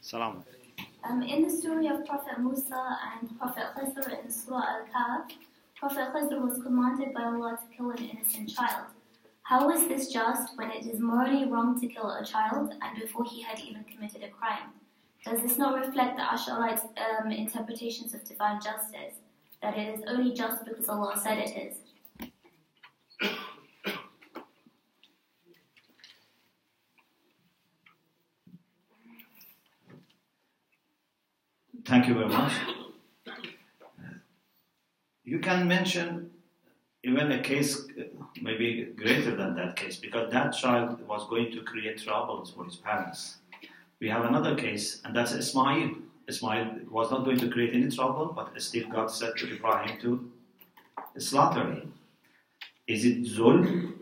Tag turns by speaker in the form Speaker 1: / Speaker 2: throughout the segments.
Speaker 1: Salam.
Speaker 2: Um, in the story of Prophet Musa and Prophet Khizr in Surah Al-Kahf, Prophet Khizr was commanded by Allah to kill an innocent child. How is this just when it is morally wrong to kill a child and before he had even committed a crime? Does this not reflect the Ash'arites' um, interpretations of divine justice, that it is only just because Allah said it is?
Speaker 1: Thank you very much. You can mention even a case maybe greater than that case because that child was going to create troubles for his parents. We have another case, and that's Ismail. Ismail was not going to create any trouble, but still God said to Ibrahim to slaughter him. Is it Zul,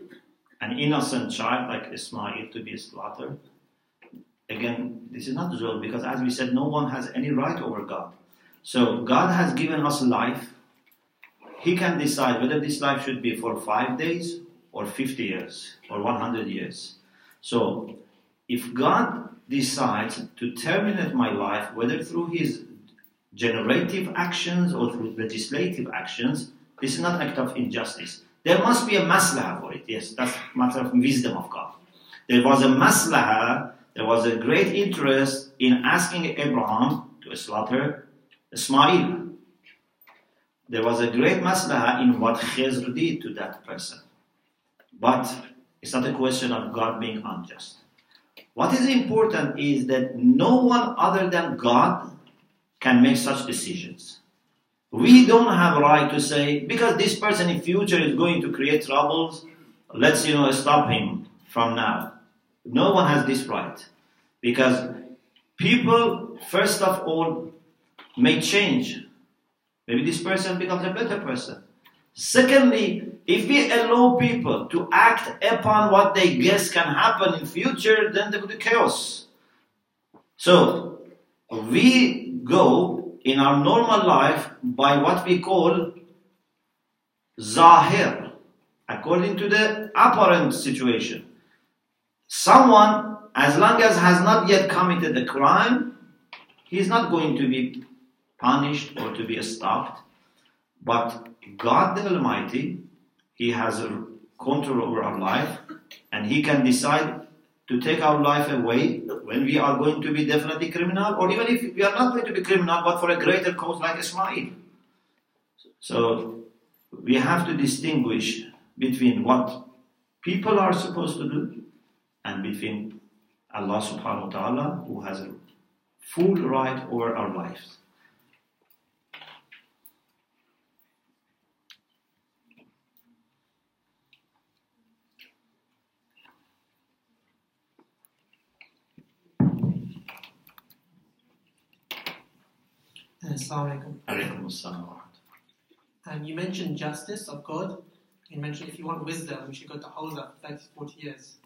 Speaker 1: an innocent child like Ismail, to be slaughtered? Again, this is not Zul because, as we said, no one has any right over God. So, God has given us life. He can decide whether this life should be for five days or 50 years or 100 years. So, if God decides to terminate my life, whether through his generative actions or through legislative actions, this is not act of injustice. There must be a maslaha for it. Yes, that's matter of wisdom of God. There was a maslaha, there was a great interest in asking Abraham to slaughter Ismail. There was a great maslaha in what Khizr did to that person. But it's not a question of God being unjust. What is important is that no one other than God can make such decisions. We don't have a right to say, because this person in future is going to create troubles, let's you know stop him from now. No one has this right. Because people, first of all, may change. Maybe this person becomes a better person. Secondly, if we allow people to act upon what they guess can happen in future, then there will be chaos. So we go in our normal life by what we call zahir, according to the apparent situation. Someone, as long as has not yet committed a crime, he is not going to be punished or to be stopped. But God the Almighty, He has control over our life, and He can decide to take our life away when we are going to be definitely criminal, or even if we are not going to be criminal, but for a greater cause like Ismail. So we have to distinguish between what people are supposed to do and between Allah subhanahu wa ta'ala, who has a full right over our lives.
Speaker 3: Assalamu alaikum.
Speaker 1: Alaykum assalam wa
Speaker 3: Um, you mentioned justice of God. You mentioned if you want wisdom, you should go to Hawza for 30 40 years.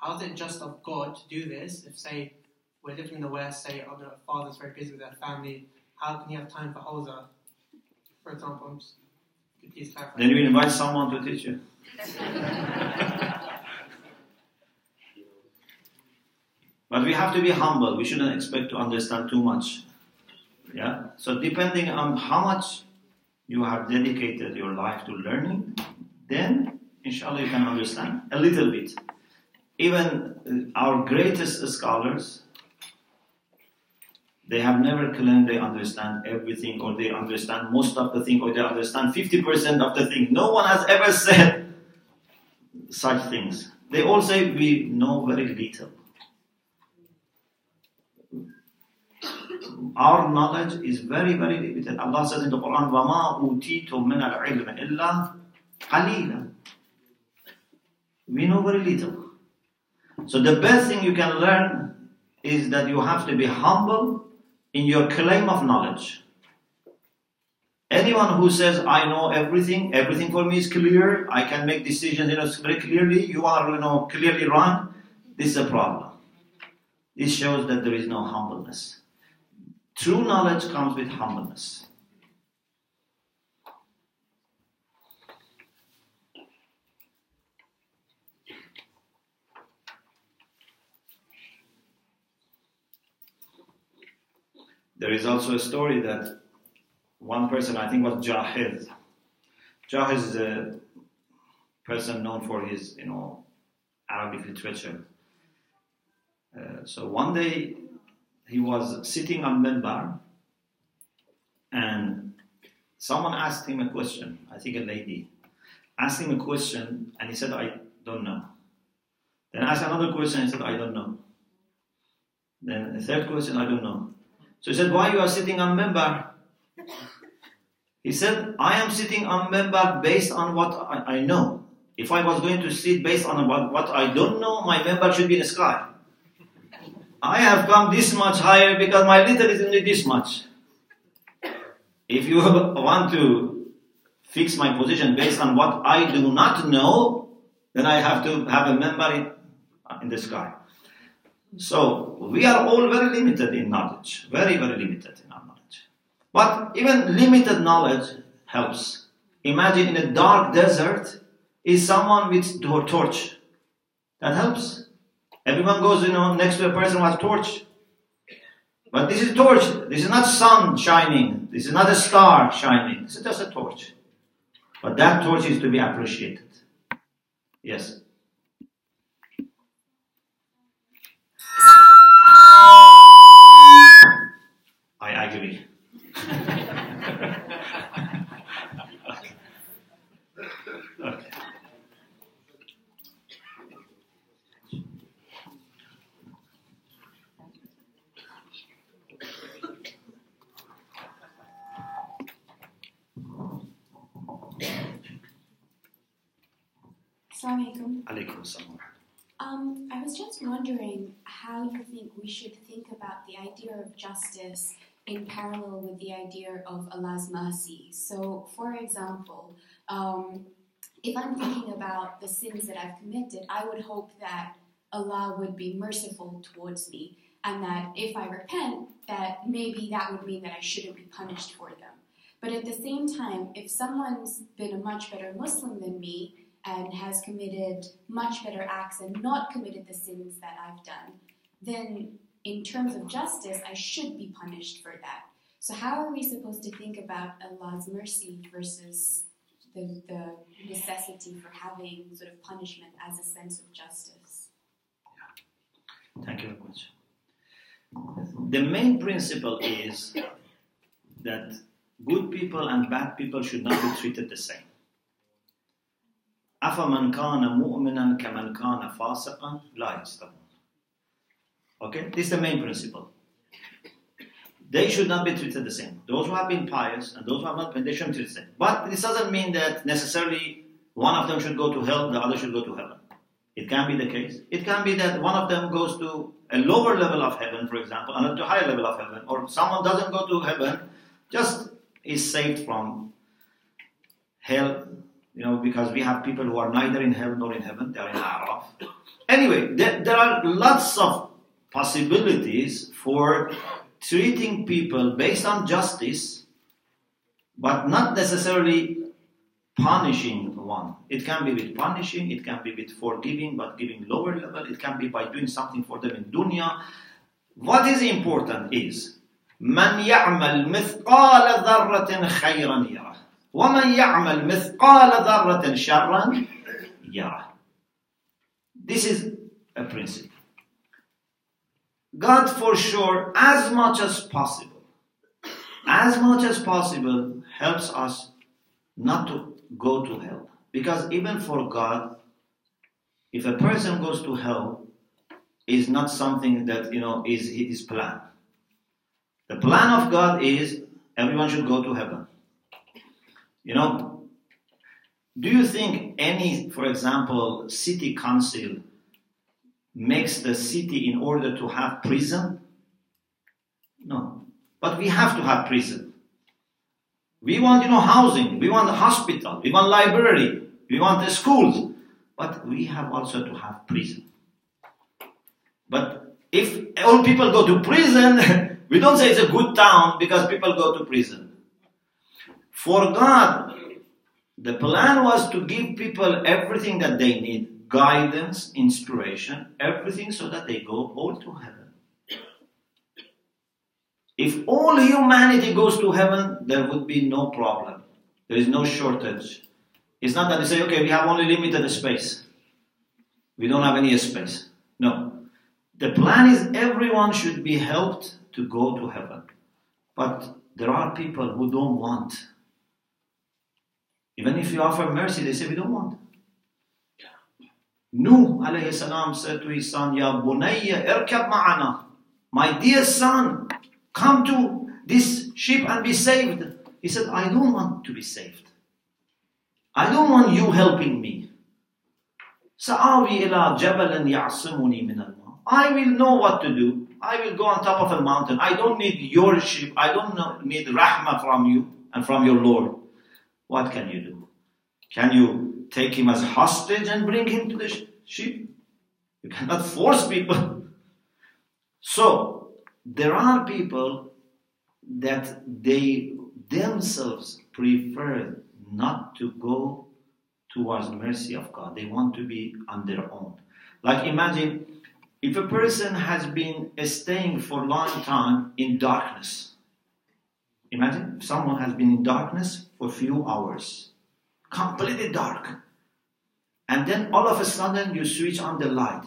Speaker 3: How is it just of God to do this if, say, we're living in the West, say, oh, the father's very busy with their family, how can you have time for Hawza? For example, I'm just, could please clarify?
Speaker 1: Then you invite someone to teach you. but we have to be humble. We shouldn't expect to understand too much. Yeah. So depending on how much you have dedicated your life to learning, then inshallah you can understand a little bit. Even uh, our greatest scholars, they have never claimed they understand everything or they understand most of the thing or they understand 50% of the thing. No one has ever said such things. They all say we know very little. Our knowledge is very, very limited. Allah says in the Quran, وَمَا أُوتِيتُم مِّنَ الْعِلْمِ إِلَّا قَلِيلًا We know very little. So the best thing you can learn is that you have to be humble in your claim of knowledge. Anyone who says, I know everything, everything for me is clear, I can make decisions you know, very clearly, you are you know, clearly wrong, this is a problem. This shows that there is no humbleness. True knowledge comes with humbleness. There is also a story that one person, I think was Jahiz. Jahiz is a person known for his, you know, Arabic literature. Uh, so one day he was sitting on Minbar and someone asked him a question, I think a lady, asked him a question and he said, I don't know. Then asked another question, he said, I don't know. Then a third question, I don't know. So he said, Why you are sitting on minbar? He said, I am sitting on minbar based on what I, I know. If I was going to sit based on what, what I don't know, my minbar should be in the sky. I have come this much higher because my little is only this much. If you want to fix my position based on what I do not know, then I have to have a minbar in, in the sky. So we are all very limited in knowledge, very, very limited in our knowledge. But even limited knowledge helps. Imagine in a dark desert is someone with a torch. That helps. Everyone goes, you know, next to a person has torch. But this is torch. This is not sun shining. This is not a star shining. This is just a torch. But that torch is to be appreciated. Yes. I agree. okay.
Speaker 4: Assalamualaikum.
Speaker 1: Alaikum salam.
Speaker 4: Um, I was just wondering how you think we should think about the idea of justice in parallel with the idea of Allah's mercy. So, for example, um, if I'm thinking about the sins that I've committed, I would hope that Allah would be merciful towards me, and that if I repent, that maybe that would mean that I shouldn't be punished for them. But at the same time, if someone's been a much better Muslim than me, and has committed much better acts and not committed the sins that I've done, then in terms of justice, I should be punished for that. So, how are we supposed to think about Allah's mercy versus the, the necessity for having sort of punishment as a sense of justice?
Speaker 1: Thank you very much. The main principle is that good people and bad people should not be treated the same. أفمن كان مؤمنا كمن كان فاسقا لا يستوون. Okay, this is the main principle. They should not be treated the same. Those who have been pious and those who have not been, they shouldn't be treated the same. But this doesn't mean that necessarily one of them should go to hell, the other should go to heaven. It can be the case. It can be that one of them goes to a lower level of heaven, for example, and to a higher level of heaven, or someone doesn't go to heaven, just is saved from hell, you know, because we have people who are neither in hell nor in heaven, they are in Araf. Anyway, there, there are lots of possibilities for treating people based on justice, but not necessarily punishing one. It can be with punishing, it can be with forgiving, but giving lower level, it can be by doing something for them in dunya. What is important is من يعمل مثقال ذرة خيرا يره ومن يعمل مثقال ذرة شرا يره This is a principle. God for sure, as much as possible, as much as possible, helps us not to go to hell. Because even for God, if a person goes to hell, is not something that you know is his plan. The plan of God is everyone should go to heaven. You know, do you think any, for example, city council makes the city in order to have prison? No. But we have to have prison. We want, you know, housing, we want a hospital, we want library, we want the schools, but we have also to have prison. But if all people go to prison, we don't say it's a good town because people go to prison. For God, the plan was to give people everything that they need guidance, inspiration, everything so that they go all to heaven. If all humanity goes to heaven, there would be no problem. There is no shortage. It's not that they say, okay, we have only limited space. We don't have any space. No. The plan is everyone should be helped to go to heaven. But there are people who don't want. Even if you offer mercy, they say, we don't want. Nuh alayhi salam said to his son, Ya bunayya irkab ma'ana. My dear son, come to this ship and be saved. He said, I don't want to be saved. I don't want you helping me. سآوي إلى جبل يعصمني من الماء. I will know what to do. I will go on top of a mountain. I don't need your ship. I don't need rahmah from you and from your Lord. What can you do? Can you take him as hostage and bring him to the ship? You cannot force people. So, there are people that they themselves prefer not to go towards the mercy of God. They want to be on their own. Like imagine if a person has been staying for a long time in darkness. Imagine someone has been in darkness for a few hours, completely dark. And then all of a sudden you switch on the light.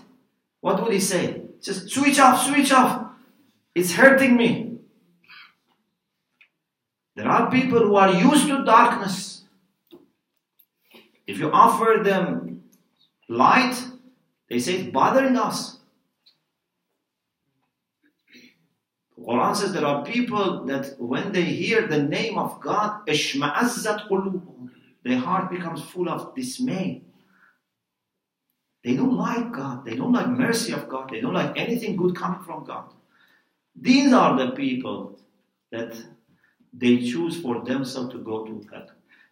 Speaker 1: What would he say? Just switch off, switch off. It's hurting me. There are people who are used to darkness. If you offer them light, they say it's bothering us. The Quran says there are people that when they hear the name of God, their heart becomes full of dismay. They don't like God. They don't like mercy of God. They don't like anything good coming from God. These are the people that they choose for themselves to go to hell.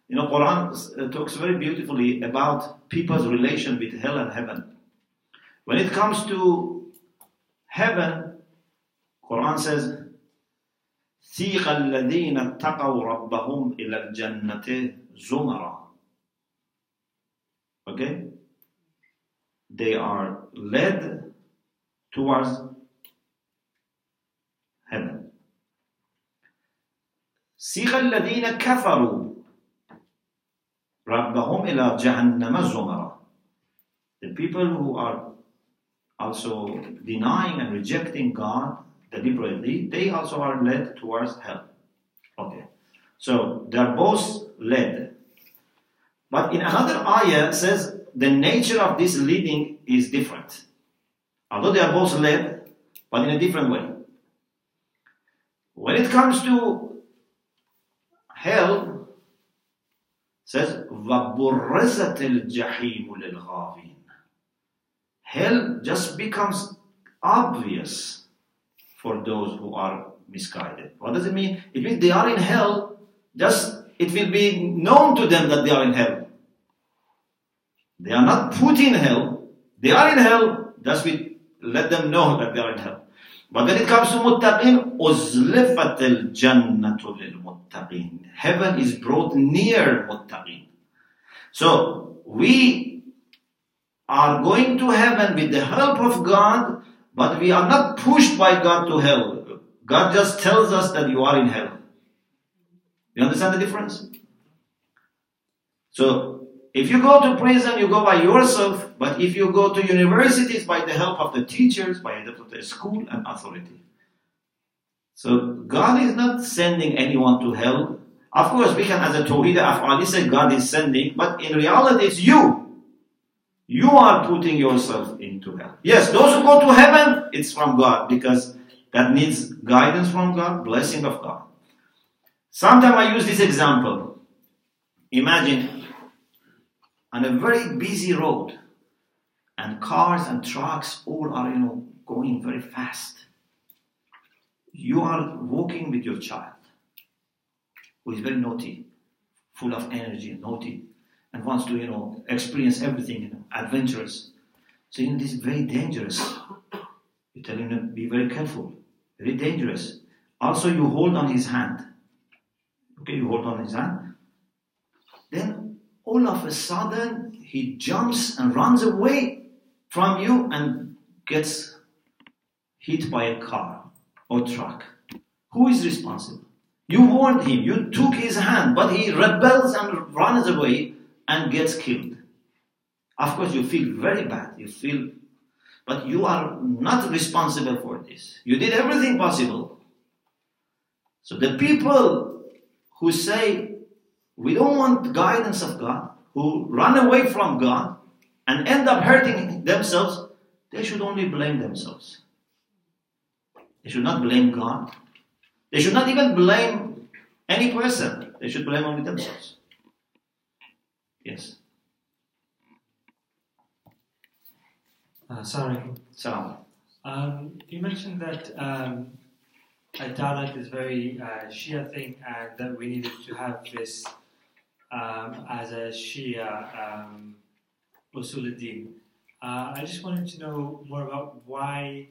Speaker 1: You know, Quran uh, talks very beautifully about people's relation with hell and heaven. When it comes to heaven, Quran says, سيق الذين اتقوا ربهم إلى الجنة زمرا. Okay? They are led towards heaven. سيق الذين كفروا ربهم إلى جهنم زمرا. The people who are also denying and rejecting God deliberately, they also are led towards hell. Okay. So they are both led. But in another ayah says the nature of this leading is different. Although they are both led, but in a different way. When it comes to hell, says وَبُرَّزَتِ الْجَحِيمُ لِلْغَاوِينَ Hell just becomes obvious for those who are misguided. What does it mean? It means they are in hell, just it will be known to them that they are in hell. They are not put in hell, they are in hell, just we let them know that they are in hell. But when it comes to muttaqin, uzlifat al jannatu lil muttaqin. Heaven is brought near muttaqin. So we are going to heaven with the help of God, but we are not pushed by God to hell. God just tells us that you are in hell. You understand the difference? So if you go to prison, you go by yourself, but if you go to universities by the help of the teachers, by the help of the school and authority. So God is not sending anyone to hell. Of course, we can, as a Tawhid Af'ali, say God is sending, but in reality, it's you. You are putting yourself into hell. Yes, those who go to heaven, it's from God because that needs guidance from God, blessing of God. Sometimes I use this example. Imagine on a very busy road and cars and trucks all are you know going very fast you are walking with your child who is very naughty full of energy naughty and wants to you know experience everything you know adventurous. So you know this is very dangerous. You tell him to be very careful. Very dangerous. Also you hold on his hand. Okay you hold on his hand. Then all of a sudden he jumps and runs away from you and gets hit by a car or truck. Who is responsible? You warned him, you took his hand, but he rebels and runs away and gets killed. Of course, you feel very bad. You feel, but you are not responsible for this. You did everything possible. So the people who say, we don't want guidance of God, who run away from God and end up hurting themselves, they should only blame themselves. They should not blame God. They should not even blame any person. They should blame only themselves. Yes.
Speaker 5: Uh, sorry.
Speaker 1: Salam.
Speaker 5: Um, you mentioned that um, Adalat is very uh, Shia thing and that we needed to have this um, as a Shia um, Usuluddin. Uh, I just wanted to know more about why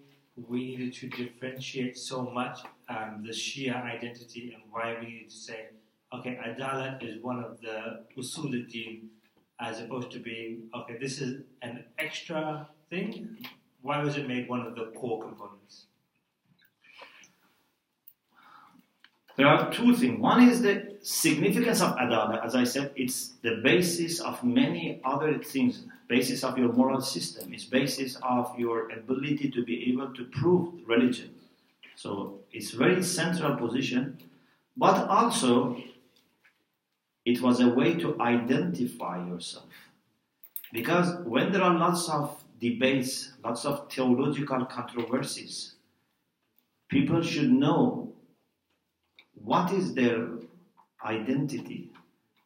Speaker 5: we needed to differentiate so much um, the Shia identity and why we needed to say, okay, Adalat is one of the Usuluddin as opposed to being, okay, this is an extra thing. Why was it made one of the core components?
Speaker 1: There are two things. One is the significance of adala. As I said, it's the basis of many other things. Basis of your moral system. It's basis of your ability to be able to prove religion. So it's very central position, but also it was a way to identify yourself. Because when there are lots of debates, lots of theological controversies, people should know what is their identity.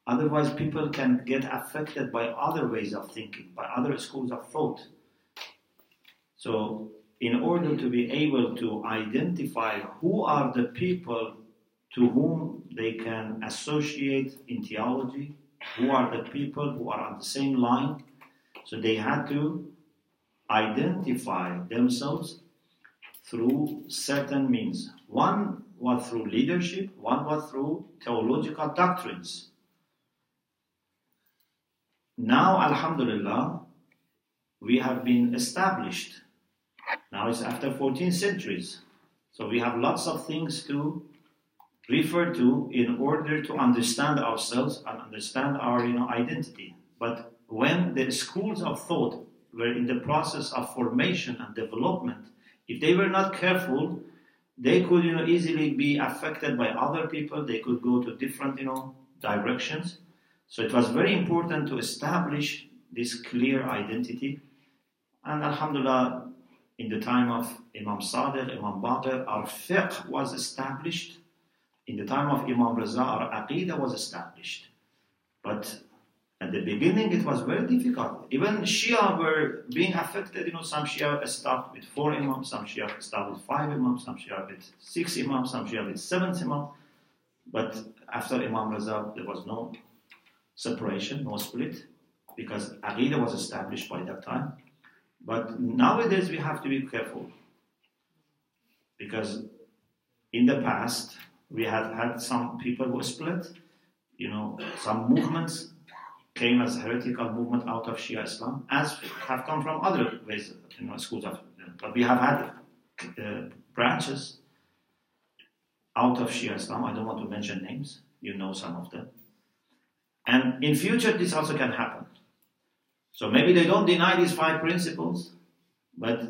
Speaker 1: Otherwise, people can get affected by other ways of thinking, by other schools of thought. So, in order to be able to identify who are the people to whom they can associate in theology, who are the people who are on the same line, so they had to identify themselves through certain means. One was through leadership, one was through theological doctrines. Now, Alhamdulillah, we have been established. Now it's after 14 centuries. So we have lots of things to refer to in order to understand ourselves and understand our you know, identity. But when the schools of thought were in the process of formation and development, if they were not careful, they could you know, easily be affected by other people. They could go to different you know, directions. So it was very important to establish this clear identity. And Alhamdulillah, in the time of Imam Sadiq, Imam Baqir, our fiqh was established. In the time of Imam Raza, our aqidah was established. But at the beginning, it was very difficult. Even Shia were being affected. You know, some Shia stopped with four imams, some Shia stopped with five imams, some Shia with six imams, some Shia with seven imams. But after Imam Raza, there was no separation, no split, because Aqidah was established by that time. But nowadays we have to be careful because in the past we had had some people who split, you know, some movements came as heretical movement out of Shia Islam, as have come from other ways, you know, schools of. But we have had uh, branches out of Shia Islam. I don't want to mention names. You know some of them. And in future, this also can happen. So maybe they don't deny these five principles, but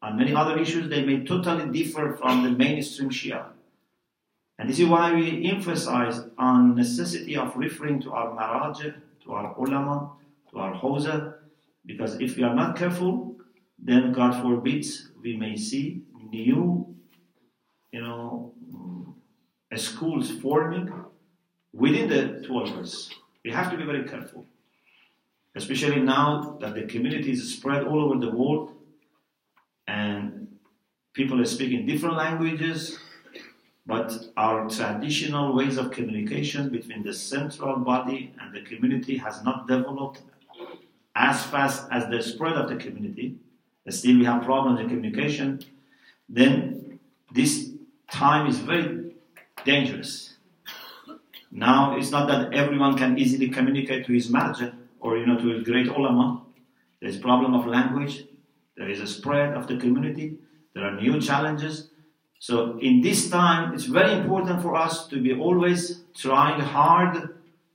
Speaker 1: on many other issues, they may totally differ from the mainstream Shia. And this is why we emphasize on necessity of referring to our maraj, to our ulama, to our hawza, because if we are not careful, then God forbids we may see new, you know, mm, schools forming within the 12 We have to be very careful, especially now that the community is spread all over the world and people are speaking different languages, but our traditional ways of communication between the central body and the community has not developed as fast as the spread of the community. Still, we have problems in communication. Then this time is very dangerous. Now it's not that everyone can easily communicate to his manager or you know to his great ulama. There's problem of language. There is a spread of the community. There are new challenges. So in this time, it's very important for us to be always trying hard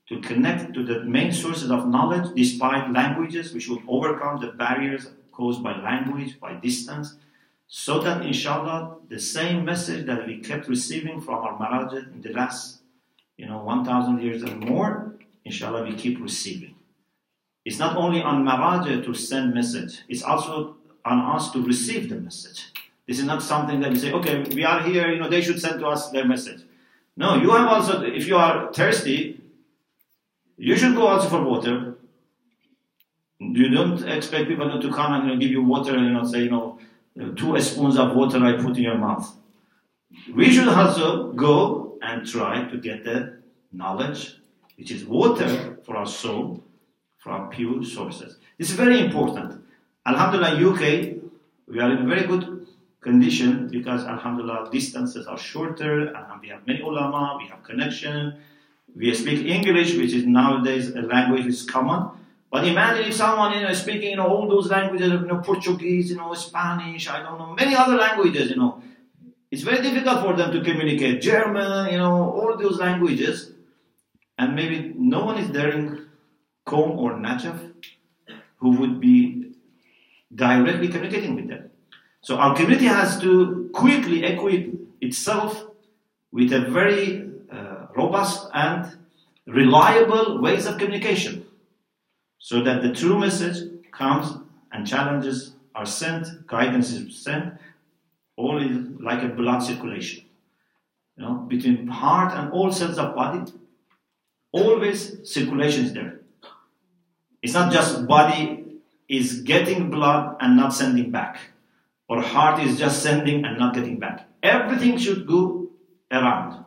Speaker 1: to connect to the main sources of knowledge despite languages. We should overcome the barriers caused by language, by distance, so that inshallah the same message that we kept receiving from our marajah in the last you know 1000 years and more, inshallah we keep receiving. It's not only on marajah to send message, it's also on us to receive the message. This is not something that you say, okay, we are here, you know, they should send to us their message. No, you have also, if you are thirsty, you should go also for water. You don't expect people to come and give you water and you know, say, you know, two spoons of water I put in your mouth. We should also go and try to get the knowledge, which is water for our soul, from pure sources. This is very important. Alhamdulillah, UK, we are in very good condition because Alhamdulillah, distances are shorter and we have many ulama, we have connection, we speak English, which is nowadays a language is common. But imagine if someone you know speaking you know all those languages, you know Portuguese, you know Spanish, I don't know many other languages, you know. It's very difficult for them to communicate. German, you know, all those languages, and maybe no one is there in Qom or Najaf who would be directly communicating with them. So our community has to quickly equip itself with a very uh, robust and reliable ways of communication so that the true message comes and challenges are sent, guidance is sent, all is like a blood circulation. You know, between heart and all cells of body, always circulation is there. It's not just body is getting blood and not sending back, or heart is just sending and not getting back. Everything should go around.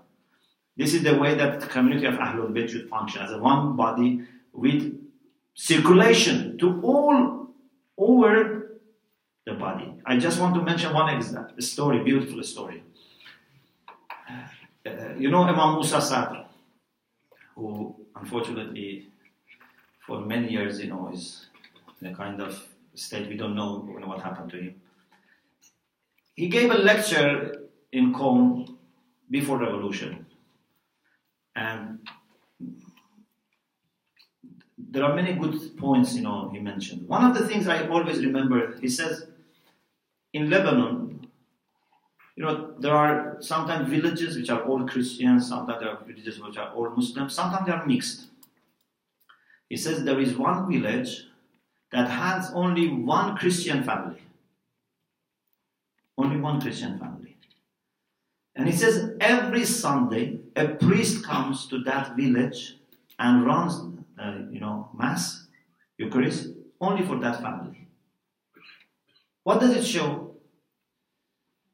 Speaker 1: This is the way that the community of Ahlul Bayt should function as a one body with circulation to all over the body. I just want to mention one example, a story, beautiful story. Uh, you know Imam Musa Sadr, who unfortunately for many years, you know, is in a kind of state we don't know what happened to him. He gave a lecture in Qom before revolution. And there are many good points, you know, he mentioned. One of the things I always remember, he says, in Lebanon, you know, there are sometimes villages which are all Christians, sometimes there are villages which are all Muslims, sometimes they are mixed. He says there is one village that has only one Christian family. One Christian family. And he says every Sunday a priest comes to that village and runs uh, you know, Mass, Eucharist, only for that family. What does it show?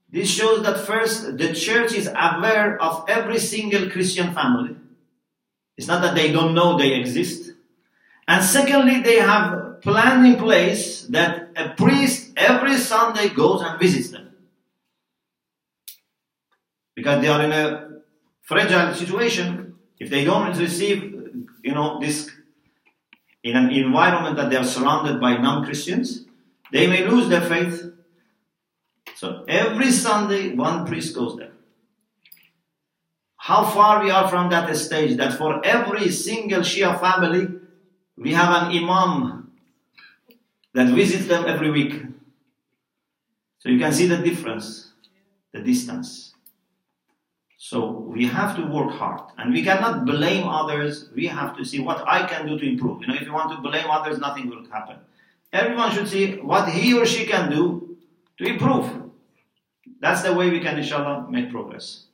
Speaker 1: This shows that first, the church is aware of every single Christian family. It's not that they don't know they exist. And secondly, they have planned in place that a priest every Sunday goes and visits them. Because they are in a fragile situation. If they don't receive, you know, this in an environment that they are surrounded by non-Christians, they may lose their faith. So every Sunday, one priest goes there. How far we are from that stage that for every single Shia family, we have an imam that visits them every week. So you can see the difference, the distance. So we have to work hard and we cannot blame others. We have to see what I can do to improve. You know, if you want to blame others, nothing will happen. Everyone should see what he or she can do to improve. That's the way we can, inshallah, make progress.